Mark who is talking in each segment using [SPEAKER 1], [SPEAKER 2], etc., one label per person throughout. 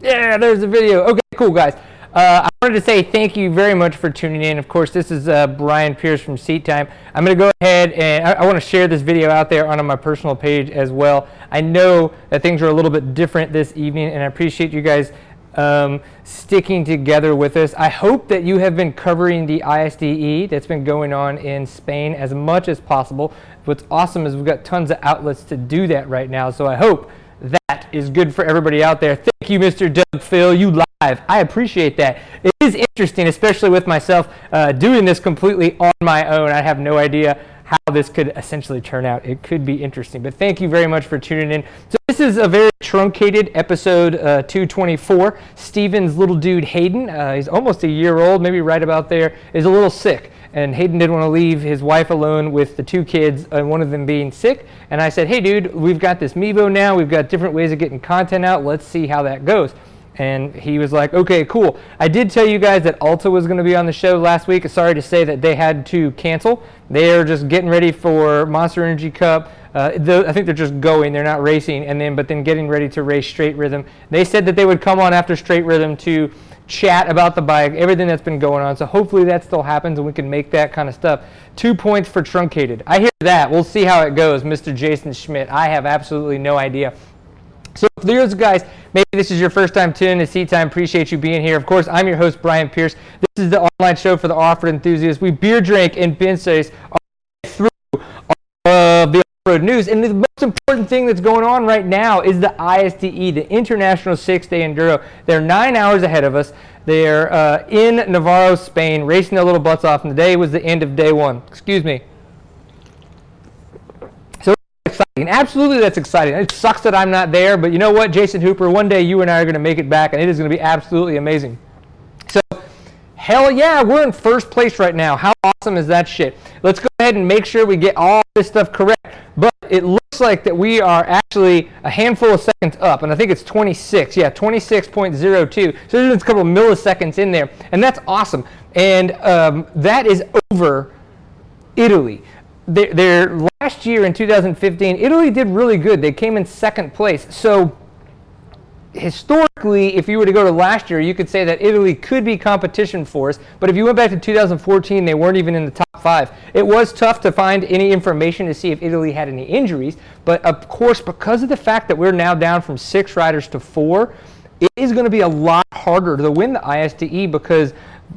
[SPEAKER 1] Yeah, there's the video. Okay, cool, guys. Uh, I wanted to say thank you very much for tuning in. Of course, this is uh, Brian Pierce from Seat Time. I'm going to go ahead and I, I want to share this video out there on my personal page as well. I know that things are a little bit different this evening, and I appreciate you guys um, sticking together with us. I hope that you have been covering the ISDE that's been going on in Spain as much as possible. What's awesome is we've got tons of outlets to do that right now, so I hope that is good for everybody out there. Thank you, Mr. Doug Phil. You live. I appreciate that. It is interesting, especially with myself uh, doing this completely on my own. I have no idea how this could essentially turn out. It could be interesting. But thank you very much for tuning in. So this is a very truncated episode uh, 224. Steven's little dude Hayden, uh, he's almost a year old, maybe right about there, is a little sick. And Hayden didn't want to leave his wife alone with the two kids, and one of them being sick. And I said, hey, dude, we've got this Mevo now. We've got different ways of getting content out. Let's see how that goes. And he was like, okay, cool. I did tell you guys that Alta was going to be on the show last week. Sorry to say that they had to cancel. They are just getting ready for Monster Energy Cup. Uh, I think they're just going. They're not racing, and then but then getting ready to race Straight Rhythm. They said that they would come on after Straight Rhythm to chat about the bike, everything that's been going on. So hopefully that still happens and we can make that kind of stuff. Two points for truncated. I hear that. We'll see how it goes, Mr. Jason Schmidt. I have absolutely no idea. So for those guys, maybe this is your first time tuning to Seat Time. Appreciate you being here. Of course, I'm your host, Brian Pierce. This is the online show for the off-road enthusiasts. We beer drink and bin says off-road news. And the most important thing that's going on right now is the ISDE, the International Six-Day Enduro. They're nine hours ahead of us. They're uh, in Navarra, Spain, racing their little butts off. And today was the end of day one. Excuse me So exciting. Absolutely, that's exciting. It sucks that I'm not there, but you know what, Jason Hooper, one day you and I are going to make it back, and it is going to be absolutely amazing. So, hell yeah, we're in first place right now. How awesome is that shit? Let's go ahead and make sure we get all this stuff correct. It looks like that we are actually a handful of seconds up, and I think it's 26. Yeah, 26.02. So there's a couple of milliseconds in there, and that's awesome. And um, that is over Italy their, their last year in 2015, Italy did really good. They came in second place. So historically, if you were to go to last year, you could say that Italy could be competition for us. But if you went back to 2014, they weren't even in the top five. It was tough to find any information to see if Italy had any injuries. But of course, because of the fact that we're now down from six riders to four, it is going to be a lot harder to win the ISDE because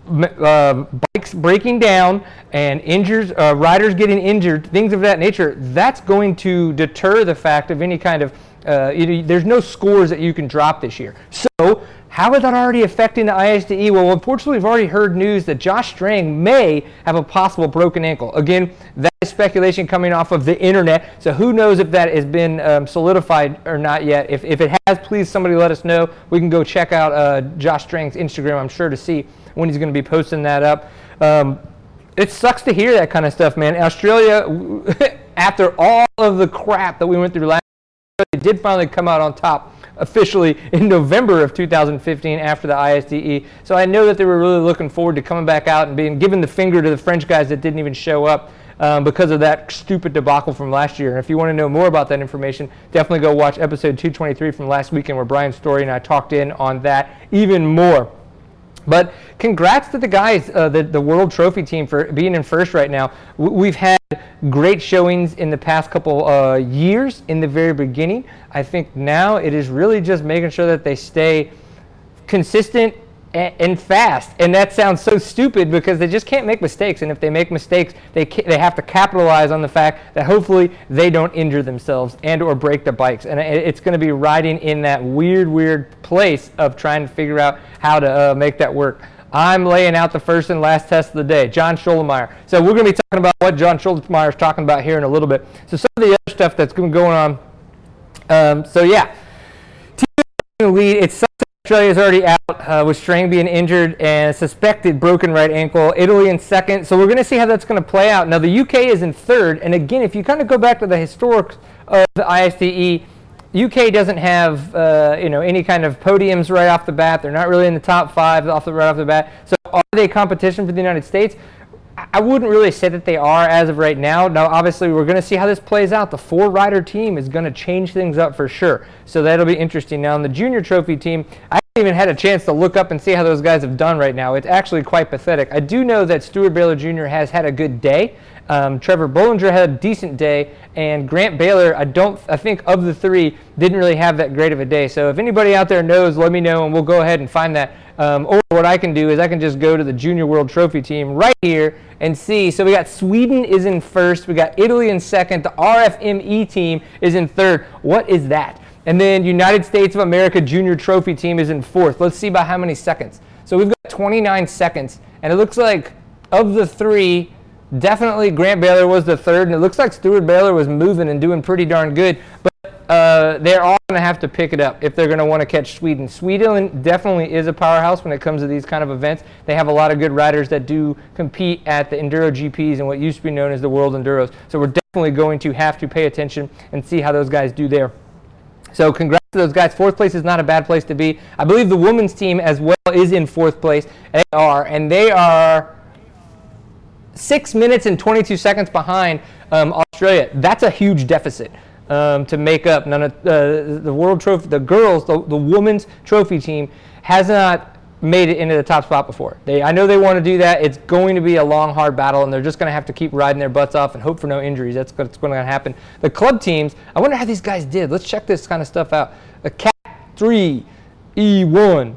[SPEAKER 1] uh, bikes breaking down and injuries, uh, riders getting injured, things of that nature, that's going to deter the fact of any kind of, uh, you there's no scores that you can drop this year. So how is that already affecting the ISDE? Well, unfortunately, we've already heard news that Josh Strang may have a possible broken ankle. Again, that is speculation coming off of the internet, so who knows if that has been um, solidified or not yet. If, if it has, please somebody let us know. We can go check out uh, Josh Strang's Instagram, I'm sure, to see when he's going to be posting that up. Um, it sucks to hear that kind of stuff, man. Australia, after all of the crap that we went through last they did finally come out on top officially in November of 2015 after the ISDE. So I know that they were really looking forward to coming back out and being given the finger to the French guys that didn't even show up. Um, because of that stupid debacle from last year. And if you want to know more about that information, definitely go watch episode 223 from last weekend where Brian Story and I talked in on that even more. But congrats to the guys, uh, the, the World Trophy team, for being in first right now. We've had great showings in the past couple uh, years in the very beginning. I think now it is really just making sure that they stay consistent and fast. And that sounds so stupid because they just can't make mistakes. And if they make mistakes, they they have to capitalize on the fact that hopefully they don't injure themselves and or break the bikes. And it's going to be riding in that weird, weird place of trying to figure out how to uh, make that work. I'm laying out the first and last test of the day, John Schoelmeyer. So we're going to be talking about what John Schoelmeyer is talking about here in a little bit. So some of the other stuff that's going going on. Um, so yeah, team lead. It's Australia is already out uh, with Strang being injured and suspected broken right ankle. Italy in second. So we're going to see how that's going to play out. Now the UK is in third. And again, if you kind of go back to the historic of the ISDE, UK doesn't have uh, you know any kind of podiums right off the bat. They're not really in the top five off the right off the bat. So are they competition for the United States? I wouldn't really say that they are as of right now. Now, obviously, we're going to see how this plays out. The four rider team is going to change things up for sure. So that'll be interesting. Now, on the junior trophy team, I haven't even had a chance to look up and see how those guys have done right now. It's actually quite pathetic. I do know that Steward Baylor Jr. has had a good day. Um, Trevor Bollinger had a decent day, and Grant Baylor, I don't, I think of the three, didn't really have that great of a day. So if anybody out there knows, let me know, and we'll go ahead and find that. Um, or what I can do is I can just go to the Junior World Trophy team right here and see. So we got Sweden is in first, we got Italy in second, the RFME team is in third. What is that? And then United States of America Junior Trophy team is in fourth. Let's see by how many seconds. So we've got 29 seconds, and it looks like of the three, definitely Grant Baylor was the third, and it looks like Steward Baylor was moving and doing pretty darn good. But uh, they're all going to have to pick it up if they're going to want to catch Sweden. Sweden definitely is a powerhouse when it comes to these kind of events. They have a lot of good riders that do compete at the Enduro GPs and what used to be known as the World Enduros. So we're definitely going to have to pay attention and see how those guys do there. So congrats to those guys. Fourth place is not a bad place to be. I believe the women's team as well is in fourth place. They are, and they are six minutes and 22 seconds behind um, Australia. That's a huge deficit um, to make up. None of uh, the world trophy, the girls, the, the women's trophy team has not made it into the top spot before. They, I know they want to do that. It's going to be a long, hard battle, and they're just going to have to keep riding their butts off and hope for no injuries. That's what's going to happen. The club teams, I wonder how these guys did. Let's check this kind of stuff out. A Cat 3, E1,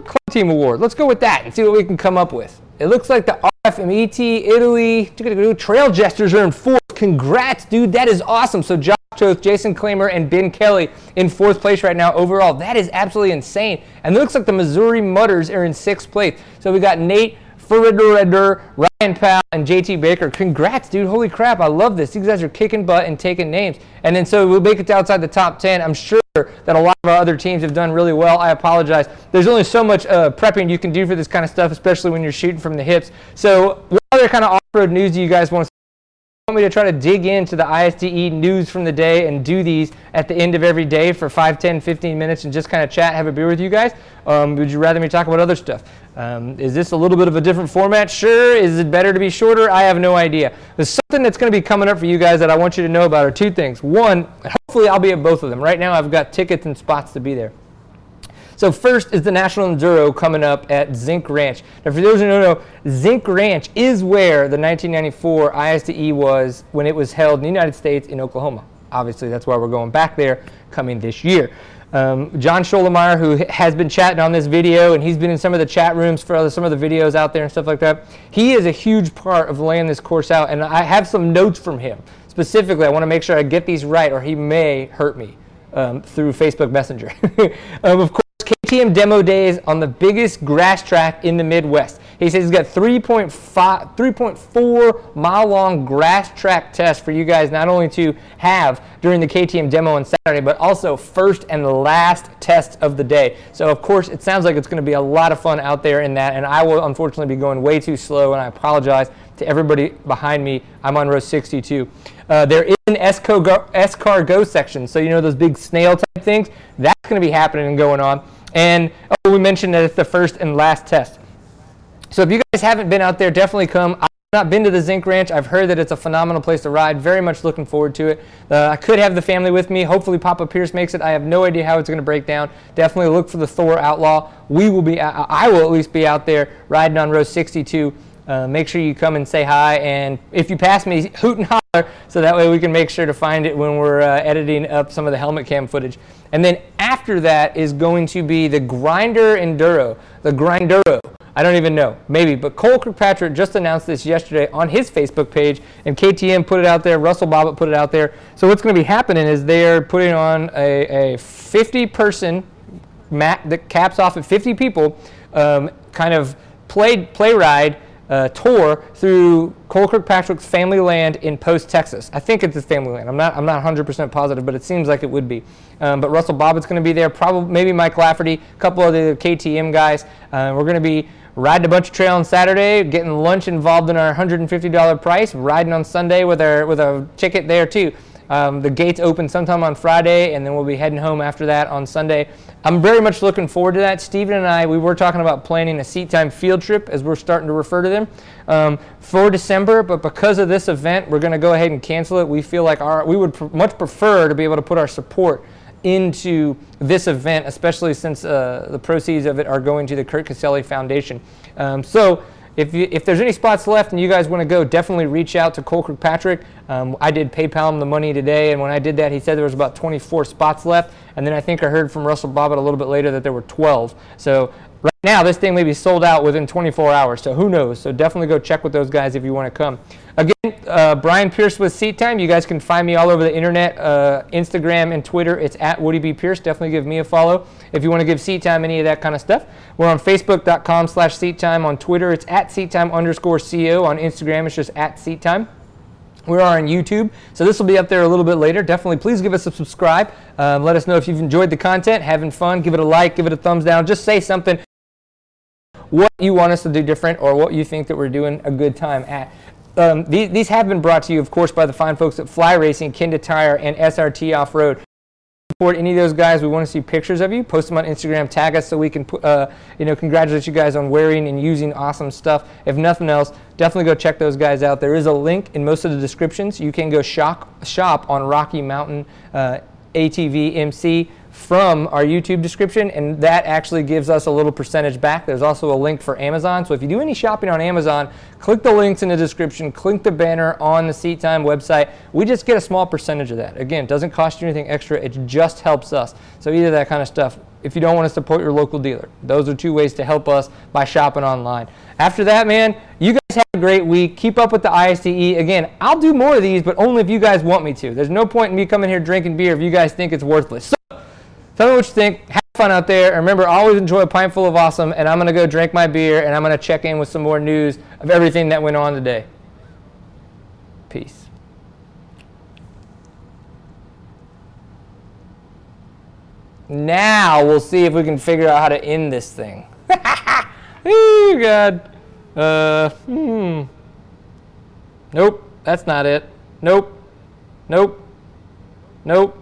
[SPEAKER 1] uh, club team award. Let's go with that and see what we can come up with. It looks like the RFMET, Italy, Trail Jesters are in fourth. Congrats, dude. That is awesome. So Josh Toth, Jason Klamer, and Ben Kelly in fourth place right now overall. That is absolutely insane. And it looks like the Missouri Mudders are in sixth place. So we got Nate Furider, Ryan Powell, and JT Baker. Congrats, dude. Holy crap. I love this. These guys are kicking butt and taking names. And then so we'll make it to outside the top 10. I'm sure that a lot of our other teams have done really well. I apologize. There's only so much uh, prepping you can do for this kind of stuff, especially when you're shooting from the hips. So what other kind of off-road news do you guys want to want me to try to dig into the ISDE news from the day and do these at the end of every day for 5, 10, 15 minutes and just kind of chat, have a beer with you guys? Um, would you rather me talk about other stuff? Um, is this a little bit of a different format? Sure. Is it better to be shorter? I have no idea. There's something that's going to be coming up for you guys that I want you to know about are two things. One, hopefully I'll be at both of them. Right now I've got tickets and spots to be there. So first is the National Enduro coming up at Zinc Ranch. Now for those who don't know, Zinc Ranch is where the 1994 ISDE was when it was held in the United States in Oklahoma. Obviously that's why we're going back there coming this year. Um, John Scholemeyer, who has been chatting on this video, and he's been in some of the chat rooms for some of the videos out there and stuff like that. He is a huge part of laying this course out, and I have some notes from him. Specifically, I want to make sure I get these right, or he may hurt me um, through Facebook Messenger. um, of course, KTM demo days on the biggest grass track in the Midwest. He says he's got 3.5, 3.4 mile long grass track test for you guys not only to have during the KTM demo on Saturday, but also first and last test of the day. So of course, it sounds like it's going to be a lot of fun out there in that, and I will unfortunately be going way too slow, and I apologize to everybody behind me. I'm on row 62. Uh, there is an S-Car Go section, so you know those big snail type things? That's going to be happening and going on. And oh, we mentioned that it's the first and last test. So if you guys haven't been out there, definitely come. I've not been to the Zinc Ranch. I've heard that it's a phenomenal place to ride. Very much looking forward to it. Uh, I could have the family with me. Hopefully Papa Pierce makes it. I have no idea how it's going to break down. Definitely look for the Thor Outlaw. We will be. I will at least be out there riding on row 62. Uh, make sure you come and say hi, and if you pass me, hoot and holler, so that way we can make sure to find it when we're uh, editing up some of the helmet cam footage. And then after that is going to be the Grinder Enduro, the Grinduro. I don't even know, maybe. But Cole Kirkpatrick just announced this yesterday on his Facebook page, and KTM put it out there. Russell Bobbitt put it out there. So what's going to be happening is they're putting on a, a 50-person mat that caps off at 50 people, um, kind of play play ride uh, tour through Cole Kirkpatrick's family land in Post, Texas. I think it's his family land. I'm not, I'm not 100% positive, but it seems like it would be. Um, but Russell Bobbitt's going to be there, probably maybe Mike Lafferty, a couple of the KTM guys. Uh, we're going to be riding a bunch of trail on Saturday, getting lunch involved in our $150 price, riding on Sunday with our with a ticket there too. Um, the gates open sometime on Friday, and then we'll be heading home after that on Sunday. I'm very much looking forward to that. Stephen and I, we were talking about planning a seat time field trip, as we're starting to refer to them, um, for December. But because of this event, we're going to go ahead and cancel it. We feel like our we would pr- much prefer to be able to put our support into this event, especially since uh, the proceeds of it are going to the Kurt Caselli Foundation. Um, so if, you, if there's any spots left and you guys want to go, definitely reach out to Cole Kirkpatrick. Um, I did PayPal him the money today, and when I did that, he said there was about 24 spots left. And then I think I heard from Russell Bobbitt a little bit later that there were 12. So now, this thing may be sold out within 24 hours. So who knows? So definitely go check with those guys if you want to come. Again, uh, Brian Pierce with Seat Time. You guys can find me all over the internet, uh, Instagram and Twitter. It's at Woody B. Pierce. Definitely give me a follow if you want to give Seat Time any of that kind of stuff. We're on Facebook.com slash Seat Time. On Twitter, it's at Seat Time underscore CO. On Instagram, it's just at Seat Time. We are on YouTube, so this will be up there a little bit later. Definitely, please give us a subscribe. Um, let us know if you've enjoyed the content, having fun. Give it a like, give it a thumbs down. Just say something what you want us to do different or what you think that we're doing a good time at. Um, these, these, have been brought to you, of course, by the fine folks at Fly Racing, Kenda Tire, and SRT Off Road. Support any of those guys. We want to see pictures of you. Post them on Instagram. Tag us so we can, uh, you know, congratulate you guys on wearing and using awesome stuff. If nothing else, definitely go check those guys out. There is a link in most of the descriptions. You can go shop shop on Rocky Mountain uh, ATV MC from our YouTube description, and that actually gives us a little percentage back. There's also a link for Amazon. So if you do any shopping on Amazon, click the links in the description, click the banner on the Seat Time website. We just get a small percentage of that. Again, it doesn't cost you anything extra, it just helps us. So either that kind of stuff. If you don't want to support your local dealer, those are two ways to help us by shopping online. After that, man, you guys have a great week. Keep up with the ISDE. Again, I'll do more of these, but only if you guys want me to. There's no point in me coming here drinking beer if you guys think it's worthless. So, Tell me what you think. Have fun out there. Remember, always enjoy a pint full of awesome. And I'm going to go drink my beer and I'm going to check in with some more news of everything that went on today. Peace. Now we'll see if we can figure out how to end this thing. oh, God. Uh, hmm. Nope, that's not it. Nope. Nope. Nope.